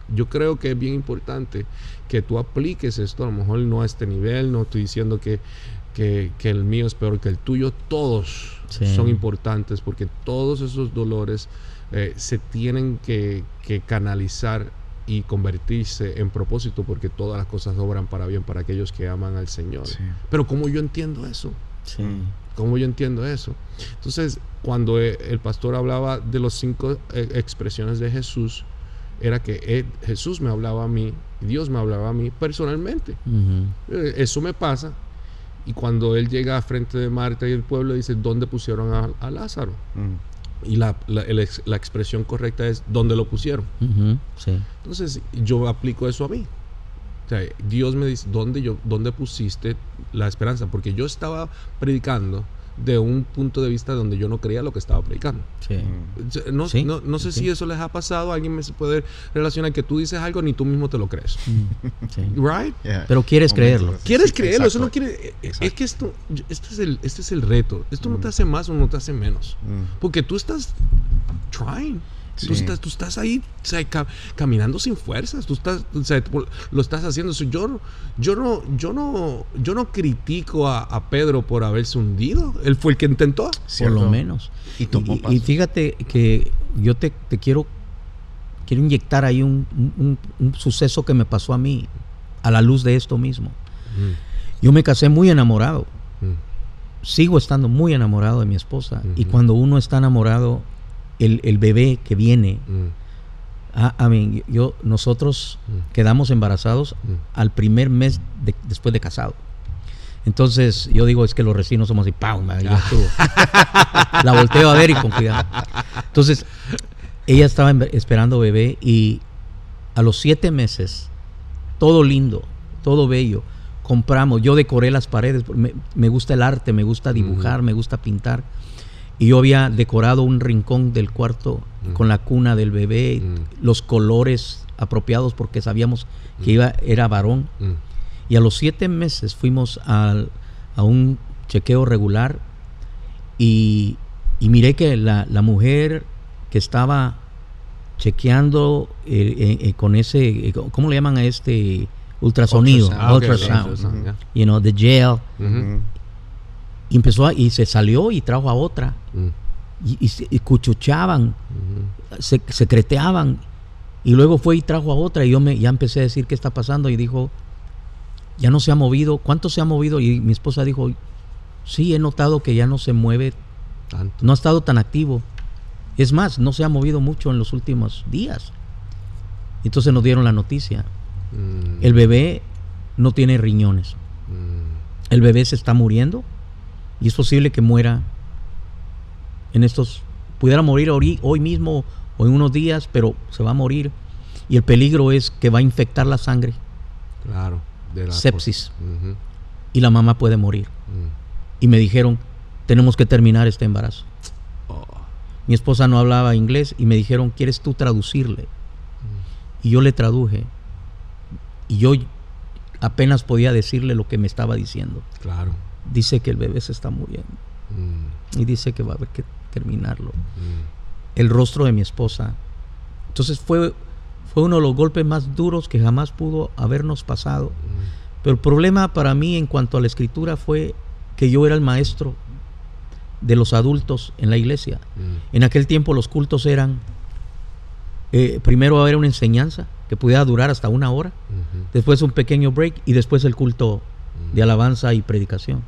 Yo creo que es bien importante que tú apliques esto, a lo mejor no a este nivel, no estoy diciendo que, que, el mío es peor que el tuyo, todos son importantes porque todos esos dolores eh, se tienen que, canalizar y convertirse en propósito porque todas las cosas obran para bien para aquellos que aman al Señor. Pero ¿cómo yo entiendo eso? Sí. ¿Cómo yo entiendo eso? Entonces, cuando eh, el pastor hablaba de las cinco eh, expresiones de Jesús, era que Jesús me hablaba a mí, Dios me hablaba a mí personalmente. Eh, eso me pasa. Y cuando él llega a frente de Marta y el pueblo, dice, ¿dónde pusieron a, Lázaro? Y la, la, expresión correcta es, ¿dónde lo pusieron? Entonces, yo aplico eso a mí. Dios me dice, ¿dónde, yo, ¿dónde pusiste la esperanza? Porque yo estaba predicando de un punto de vista donde yo no creía lo que estaba predicando. No, no, sé si eso les ha pasado, alguien me puede relacionar que tú dices algo ni tú mismo te lo crees. Mm. Right? Pero quieres creerlo. Quieres creerlo, eso no quiere es que esto este es el este es el reto. Esto no te mm. hace más o no te hace menos. Mm. Porque tú estás trying. Tú, estás, tú estás ahí caminando sin fuerzas, tú estás, lo estás haciendo. Yo, yo, no, yo, no, yo no critico a, Pedro por haberse hundido. Él fue el que intentó. Por lo menos. Y, y, fíjate que yo te, quiero, quiero inyectar ahí un, suceso que me pasó a mí a la luz de esto mismo. Yo me casé muy enamorado. Sigo estando muy enamorado de mi esposa. Y cuando uno está enamorado, el, bebé que viene. Mm. Ah, yo, nosotros mm. quedamos embarazados mm. al primer mes después de casado. Entonces yo digo, es que los recinos somos así, ¡pam! La volteo a ver y con cuidado. Entonces, ella estaba esperando bebé y a los siete meses, todo lindo, todo bello, compramos, yo decoré las paredes, me, gusta el arte, me gusta dibujar, me gusta pintar. Y yo había decorado un rincón del cuarto mm. con la cuna del bebé, mm. los colores apropiados porque sabíamos que mm. iba, era varón. Y a los siete meses fuimos a un chequeo regular Y, y miré que la, la, mujer que estaba chequeando eh, eh, eh con ese, eh, ¿cómo le llaman a este ultrasonido? Ultrasound. ultrasound. You know, the jail. Y empezó a, y se salió y trajo a otra. Mm. Y, y, y, cuchuchaban, se, secreteaban. Y luego fue y trajo a otra. Y yo me, ya empecé a decir qué está pasando. Y dijo, ya no se ha movido. ¿Cuánto se ha movido? Y mi esposa dijo, sí, he notado que ya no se mueve tanto. No ha estado tan activo. Es más, no se ha movido mucho en los últimos días. Entonces nos dieron la noticia. Mm. El bebé no tiene riñones. Mm. El bebé se está muriendo y es posible que muera en estos, pudiera morir hoy, mismo o en unos días, pero se va a morir. Y el peligro es que va a infectar la sangre. Claro. De la sepsis. Y la mamá puede morir. Mm. Y me dijeron, tenemos que terminar este embarazo. Oh. Mi esposa no hablaba inglés y me dijeron, ¿quieres tú traducirle? Y yo le traduje. Y yo apenas podía decirle lo que me estaba diciendo. Claro. Dice que el bebé se está muriendo. Mm. Y dice que va a haber que terminarlo. Mm. El rostro de mi esposa. Entonces fue, fue uno de los golpes más duros que jamás pudo habernos pasado. Mm. Pero el problema para mí en cuanto a la escritura fue que yo era el maestro de los adultos en la iglesia. En aquel tiempo los cultos eran, eh, primero haber una enseñanza que pudiera durar hasta una hora, después un pequeño break y después el culto de alabanza y predicación.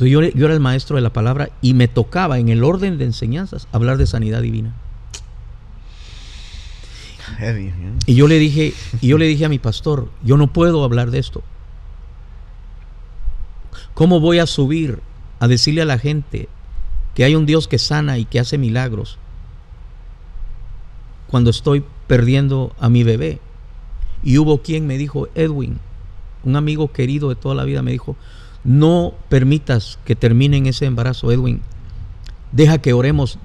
Entonces yo, yo, era el maestro de la palabra y me tocaba en el orden de enseñanzas hablar de sanidad divina. Y yo le dije, y yo le dije a mi pastor, yo no puedo hablar de esto. ¿Cómo voy a subir a decirle a la gente que hay un Dios que sana y que hace milagros cuando estoy perdiendo a mi bebé? Y hubo quien me dijo, Edwin, un amigo querido de toda la vida, me dijo, no permitas que termine ese embarazo, Edwin. Deja que oremos.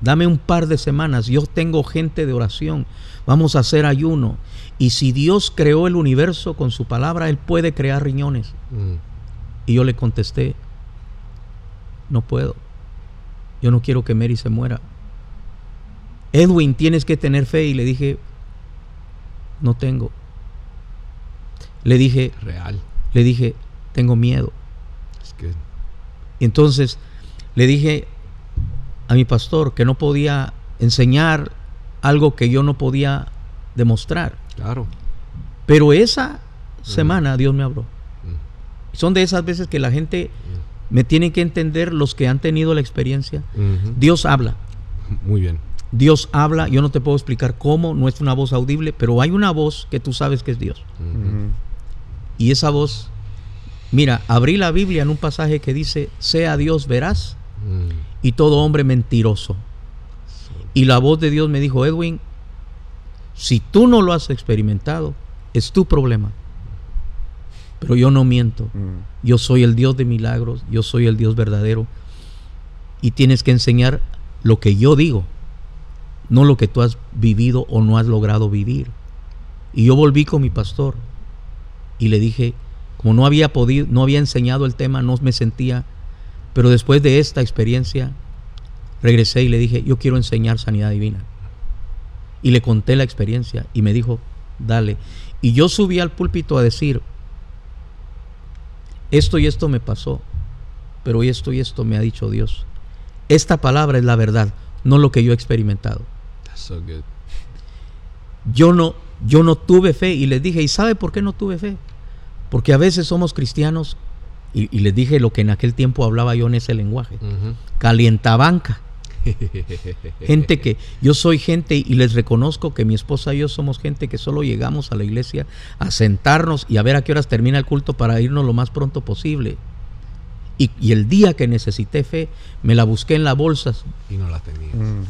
Dame un par de semanas. Yo tengo gente de oración. Vamos a hacer ayuno. Y si Dios creó el universo con su palabra, Él puede crear riñones. Mm. Y yo le contesté, no puedo. Yo no quiero que Mary se muera. Edwin, tienes que tener fe. Y le dije, no tengo. Le dije, real. Le dije, tengo miedo. Y entonces le dije a mi pastor que no podía enseñar algo que yo no podía demostrar. Claro. Pero esa semana Dios me habló. Son de esas veces que la gente me tiene que entender los que han tenido la experiencia. Dios habla. Muy bien. Dios habla, yo no te puedo explicar cómo, no es una voz audible, pero hay una voz que tú sabes que es Dios. Y esa voz, mira, abrí la Biblia en un pasaje que dice, sea Dios verás y todo hombre mentiroso. Y la voz de Dios me dijo, Edwin, si tú no lo has experimentado, es tu problema. Pero yo no miento. Mm. Yo soy el Dios de milagros, yo soy el Dios verdadero. Y tienes que enseñar lo que yo digo, no lo que tú has vivido o no has logrado vivir. Y yo volví con mi pastor y le dije, como no había podido, no había enseñado el tema, no me sentía, pero después de esta experiencia regresé y le dije, yo quiero enseñar sanidad divina. Y le conté la experiencia y me dijo, dale. Y yo subí al púlpito a decir, esto y esto me pasó, pero esto y esto me ha dicho Dios. Esta palabra es la verdad, no lo que yo he experimentado. Yo no, yo no tuve fe y les dije, ¿y sabe por qué no tuve fe? Porque a veces somos cristianos y, les dije lo que en aquel tiempo hablaba yo en ese lenguaje, calientabanca. gente que yo soy gente y les reconozco que mi esposa y yo somos gente que solo llegamos a la iglesia a sentarnos y a ver a qué horas termina el culto para irnos lo más pronto posible. Y, el día que necesité fe, me la busqué en las bolsas. Y no la tenía. Mm.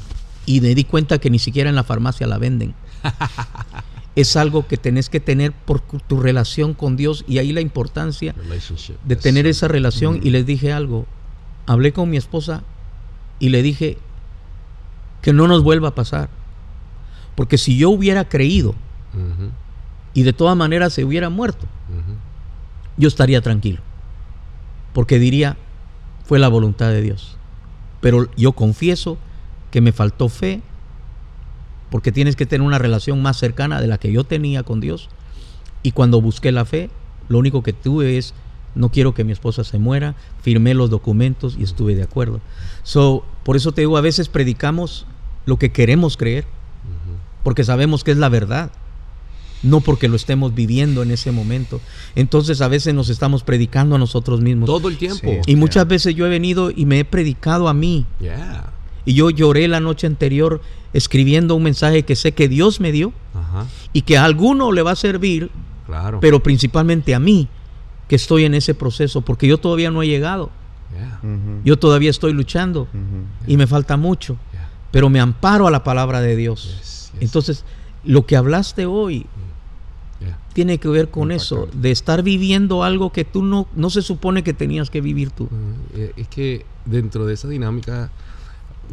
Y me di cuenta que ni siquiera en la farmacia la venden. es algo que tenés que tener por tu relación con Dios y ahí la importancia de tener esa relación. Mm. Y les dije algo. Hablé con mi esposa y le dije, que no nos vuelva a pasar. Porque si yo hubiera creído y de todas maneras se hubiera muerto, yo estaría tranquilo. Porque diría, fue la voluntad de Dios. Pero yo confieso que me faltó fe, porque tienes que tener una relación más cercana de la que yo tenía con Dios. Y cuando busqué la fe, lo único que tuve es, no quiero que mi esposa se muera, firmé los documentos y estuve de acuerdo. So, por eso te digo, a veces predicamos lo que queremos creer, porque sabemos que es la verdad no porque lo estemos viviendo en ese momento. Entonces a veces nos estamos predicando a nosotros mismos. Todo el tiempo. y muchas veces yo he venido y me he predicado a mí. Y yo lloré la noche anterior escribiendo un mensaje que sé que Dios me dio y que a alguno le va a servir, claro. pero principalmente a mí, que estoy en ese proceso, porque yo todavía no he llegado. Yo todavía estoy luchando y me falta mucho, pero me amparo a la palabra de Dios. Entonces, lo que hablaste hoy tiene que ver con eso, de estar viviendo algo que tú no, no se supone que tenías que vivir tú. Eh, es que dentro de esa dinámica,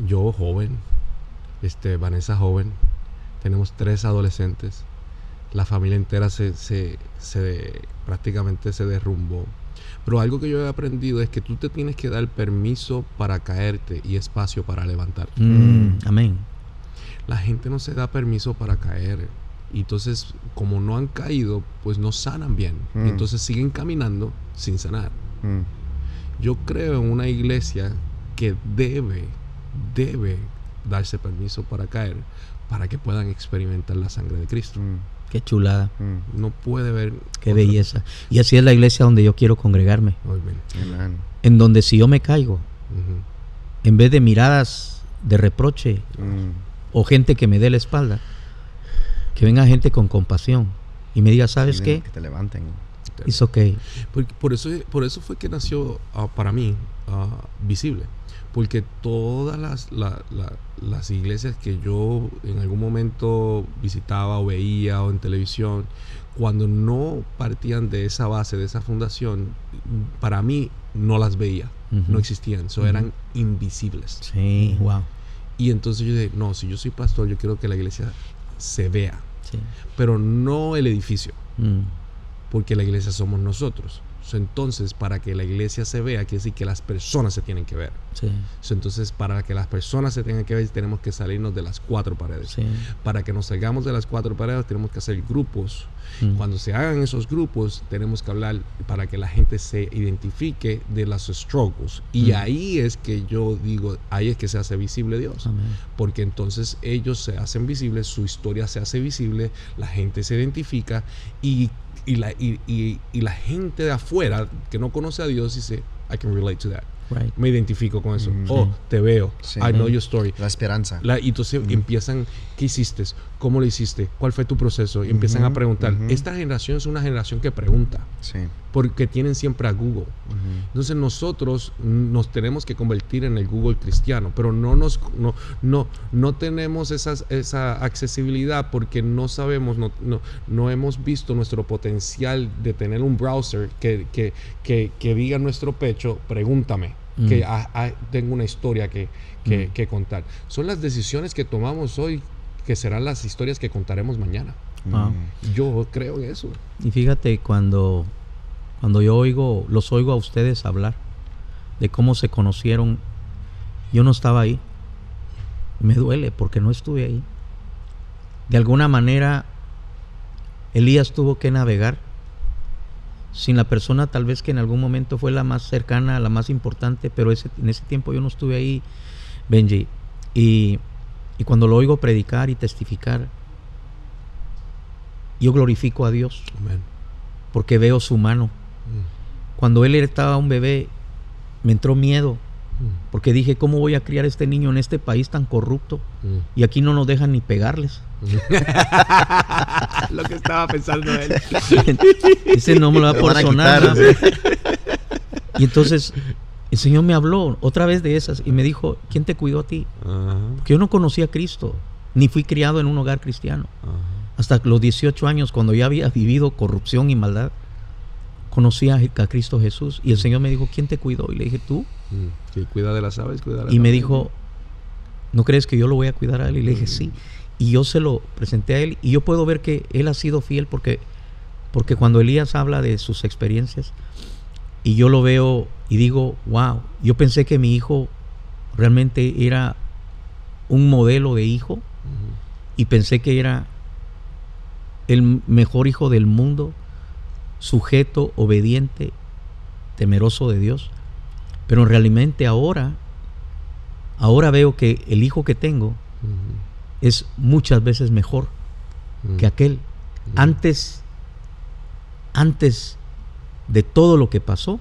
yo joven, este, Vanessa joven, tenemos tres adolescentes, la familia entera se, se, prácticamente se derrumbó. Pero algo que yo he aprendido es que tú te tienes que dar permiso para caerte y espacio para levantarte. Mm, amén. La gente no se da permiso para caer y entonces, como no han caído, pues no sanan bien. Mm. entonces siguen caminando sin sanar. Mm. Yo creo en una iglesia que debe, debe darse permiso para caer, para que puedan experimentar la sangre de Cristo. Mm. Qué chulada. No puede ver. Qué belleza. Y así es la iglesia donde yo quiero congregarme. En donde si yo me caigo, en vez de miradas de reproche o gente que me dé la espalda, que venga gente con compasión y me diga, ¿sabes qué? Que te levanten. Es ok. Por, eso, por eso fue que nació ah, para mí ah, visible. Porque todas las, las iglesias que yo en algún momento visitaba o veía o en televisión, cuando no partían de esa base, de esa fundación, para mí no las veía, no existían, so, eran invisibles. Sí, wow. Y entonces yo dije, no, si yo soy pastor, yo quiero que la iglesia se vea, pero no el edificio, mm. porque la iglesia somos nosotros. Entonces, para que la iglesia se vea, quiere decir que las personas se tienen que ver. Entonces, para que las personas se tengan que ver, tenemos que salirnos de las cuatro paredes. Para que nos salgamos de las cuatro paredes, tenemos que hacer grupos. Mm. Cuando se hagan esos grupos, tenemos que hablar para que la gente se identifique de las struggles. Y mm. ahí es que yo digo, ahí es que se hace visible Dios. Porque entonces ellos se hacen visibles, su historia se hace visible, la gente se identifica y y la, y, y, y la gente de afuera que no conoce a Dios dice, I can relate to that. Me identifico con eso. Mm. Oh, te veo. I know your story. La esperanza. La, y entonces mm. empiezan, ¿qué hiciste? ¿Cómo lo hiciste? ¿Cuál fue tu proceso? Y empiezan a preguntar. Esta generación es una generación que pregunta. Sí. Porque tienen siempre a Google. Entonces nosotros nos tenemos que convertir en el Google cristiano, pero no nos no, no, no tenemos esas, esa accesibilidad porque no sabemos, no, no, no hemos visto nuestro potencial de tener un browser que, que, que, que diga en nuestro pecho, pregúntame que mm. tengo una historia que, mm. que, contar. Son las decisiones que tomamos hoy que serán las historias que contaremos mañana. Ah. Yo creo en eso. Y fíjate, cuando, cuando yo oigo, los oigo a ustedes hablar de cómo se conocieron, yo no estaba ahí. Me duele porque no estuve ahí. De alguna manera, Elías tuvo que navegar sin la persona tal vez que en algún momento fue la más cercana, la más importante, pero ese, en ese tiempo yo no estuve ahí, Benji. Y, cuando lo oigo predicar y testificar, yo glorifico a Dios. Porque veo su mano. Mm. Cuando él estaba un bebé, me entró miedo. Mm. Porque dije, ¿cómo voy a criar a este niño en este país tan corrupto? Mm. Y aquí no nos dejan ni pegarles. lo que estaba pensando él. Ese no me lo va a porcionar. y entonces el Señor me habló otra vez de esas y me dijo, ¿quién te cuidó a ti? Porque yo no conocía a Cristo, ni fui criado en un hogar cristiano. Hasta los 18 años, cuando ya había vivido corrupción y maldad, conocí a, Cristo Jesús. Y el Señor me dijo, ¿quién te cuidó? Y le dije, tú. Mm, cuida de las aves, cuida Y me dijo, ¿no crees que yo lo voy a cuidar a él? Y le dije, sí. Y yo se lo presenté a él y yo puedo ver que él ha sido fiel porque, porque cuando Elías habla de sus experiencias y yo lo veo y digo, wow, yo pensé que mi hijo realmente era un modelo de hijo y pensé que era el mejor hijo del mundo, sujeto, obediente, temeroso de Dios. Pero realmente ahora, ahora veo que el hijo que tengo es muchas veces mejor que aquel. Antes, antes de todo lo que pasó,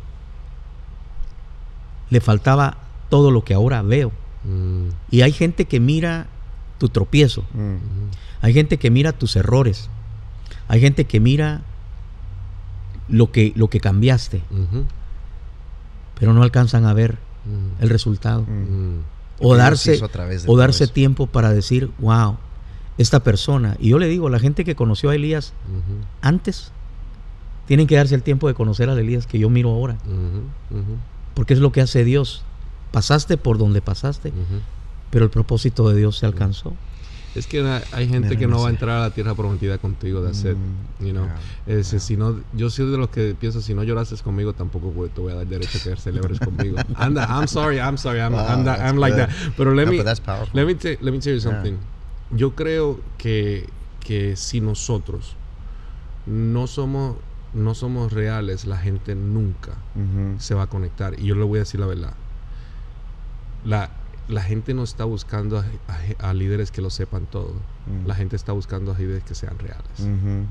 le faltaba todo lo que ahora veo. Mm. Y hay gente que mira tu tropiezo. Mm. Hay gente que mira tus errores. Hay gente que mira lo que, lo que cambiaste. Pero no alcanzan a ver mm. el resultado. O darse, o darse tiempo para decir, wow, esta persona. Y yo le digo, la gente que conoció a Elías antes, tienen que darse el tiempo de conocer a Elías que yo miro ahora. Porque es lo que hace Dios. Pasaste por donde pasaste, pero el propósito de Dios se alcanzó. Es que hay gente que no va a entrar a la tierra prometida contigo, de hacer, mm, you know. si no, yo soy de los que pienso, si no llorases conmigo, tampoco te voy a dar derecho a que celebres conmigo. Anda, I'm sorry, I'm sorry, I'm, I'm, like that. Pero let me, let me, let me tell you something. Yo creo que, que si nosotros no somos no somos reales, la gente nunca se va a conectar. Y yo le voy a decir la verdad. La, la gente no está buscando a, líderes que lo sepan todo. Mm. La gente está buscando a líderes que sean reales.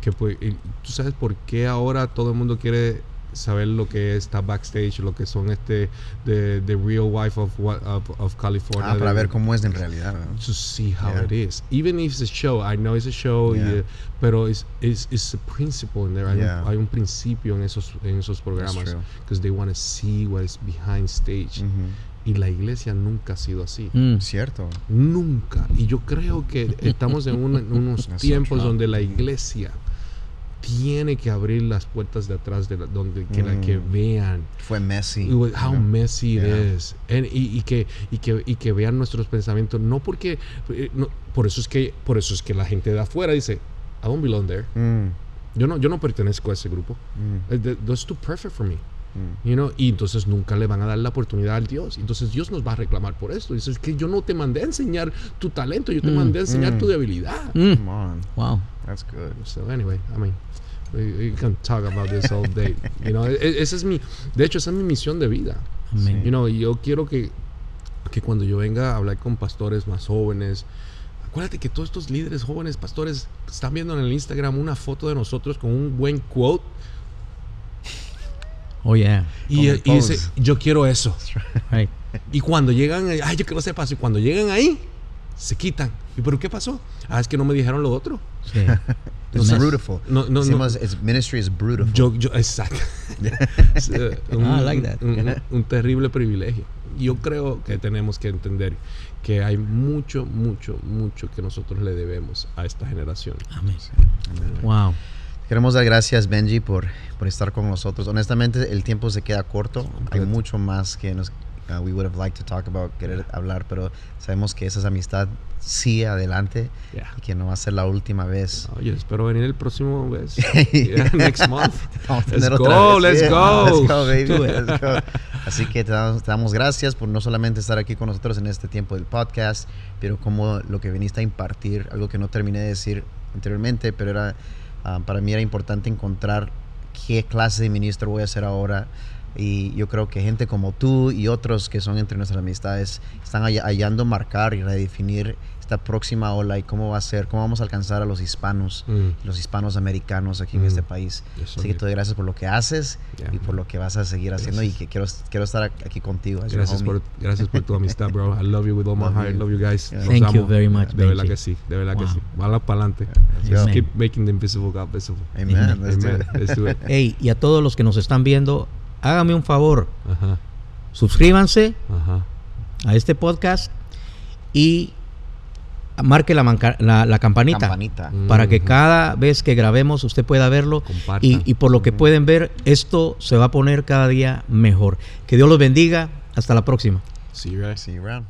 que pues, ¿Tú sabes por qué ahora todo el mundo quiere saber lo que está backstage, lo que son este the, the real wife of, of, of California. Ah, para ver cómo es en realidad. To see how it is. Even if it's a show, I know it's a show, pero it's, it's, it's a principle in there. Hay, un, hay un, principio en esos, en esos programas. Because they want to see what is behind stage. Mm-hmm. Y la iglesia nunca ha sido así. Mm. Cierto. Nunca. Y yo creo que estamos en, en unos tiempos donde la iglesia tiene que abrir las puertas de atrás de donde que, la, que mm. vean. Fue messy how messy it is. Y, que y que y que vean nuestros pensamientos no porque eh, no, por eso es que por eso es que la gente de afuera dice I don't belong there. Mm. yo no yo no pertenezco a ese grupo. Mm. Eh, that's too perfect for me You know? Y entonces nunca le van a dar la oportunidad al Dios. Entonces Dios nos va a reclamar por esto. Dice, es que yo no te mandé a enseñar tu talento, yo te mandé a enseñar tu debilidad. Wow. That's good. So anyway, I mean, we, can talk about this all day. You know, e, e, esa es mi, de hecho, esa es mi misión de vida. You know, yo quiero que, que cuando yo venga a hablar con pastores más jóvenes, acuérdate que todos estos líderes jóvenes, pastores, están viendo en el Instagram una foto de nosotros con un buen quote. Oh, yeah. Y, y dice, yo quiero eso. Y cuando llegan, ay, yo quiero ser pastor. Y cuando llegan ahí, se quitan. ¿Y pero qué pasó? Ah, es que no me dijeron lo otro. Sí. It's beautiful. No, no, no. ministry is beautiful. Yo, yo, exacto. un, I like that. Un, terrible privilegio. Yo creo que tenemos que entender que hay mucho, mucho, mucho que nosotros le debemos a esta generación. Amén. Wow. Queremos dar gracias, Benji, por, por estar con nosotros. Honestamente, el tiempo se queda corto. Hay mucho más que nos uh, we would have liked to talk about, querer hablar, pero sabemos que esa es amistad sigue adelante y que no va a ser la última vez. Oye, espero venir el próximo mes. next month. let's go, let's go. Let's go, baby. Let's go. Así que te damos, gracias por no solamente estar aquí con nosotros en este tiempo del podcast, pero como lo que viniste a impartir, algo que no terminé de decir anteriormente, pero era uh, para mí era importante encontrar qué clase de ministro voy a ser ahora. Y yo creo que gente como tú y otros que son entre nuestras amistades están hallando marcar y redefinir esta próxima ola y cómo va a ser, cómo vamos a alcanzar a los hispanos, mm. los hispanos americanos aquí en mm. este país. Así que te doy gracias por lo que haces y por lo que vas a seguir haciendo y que quiero, quiero estar aquí contigo. Gracias por, gracias por tu amistad, bro. I love you with all my heart. Love you guys. Thank you very much. De verdad que sí, de verdad que sí. Vamos para adelante. Let's keep making the invisible God visible. Amen. Amen. Let's do it. Hey, y a todos los que nos están viendo, hágame un favor. Suscríbanse a este podcast y marque la, la, campanita, para que cada vez que grabemos usted pueda verlo y, por lo que pueden ver esto se va a poner cada día mejor. Que Dios los bendiga. Hasta la próxima. See you, See you around.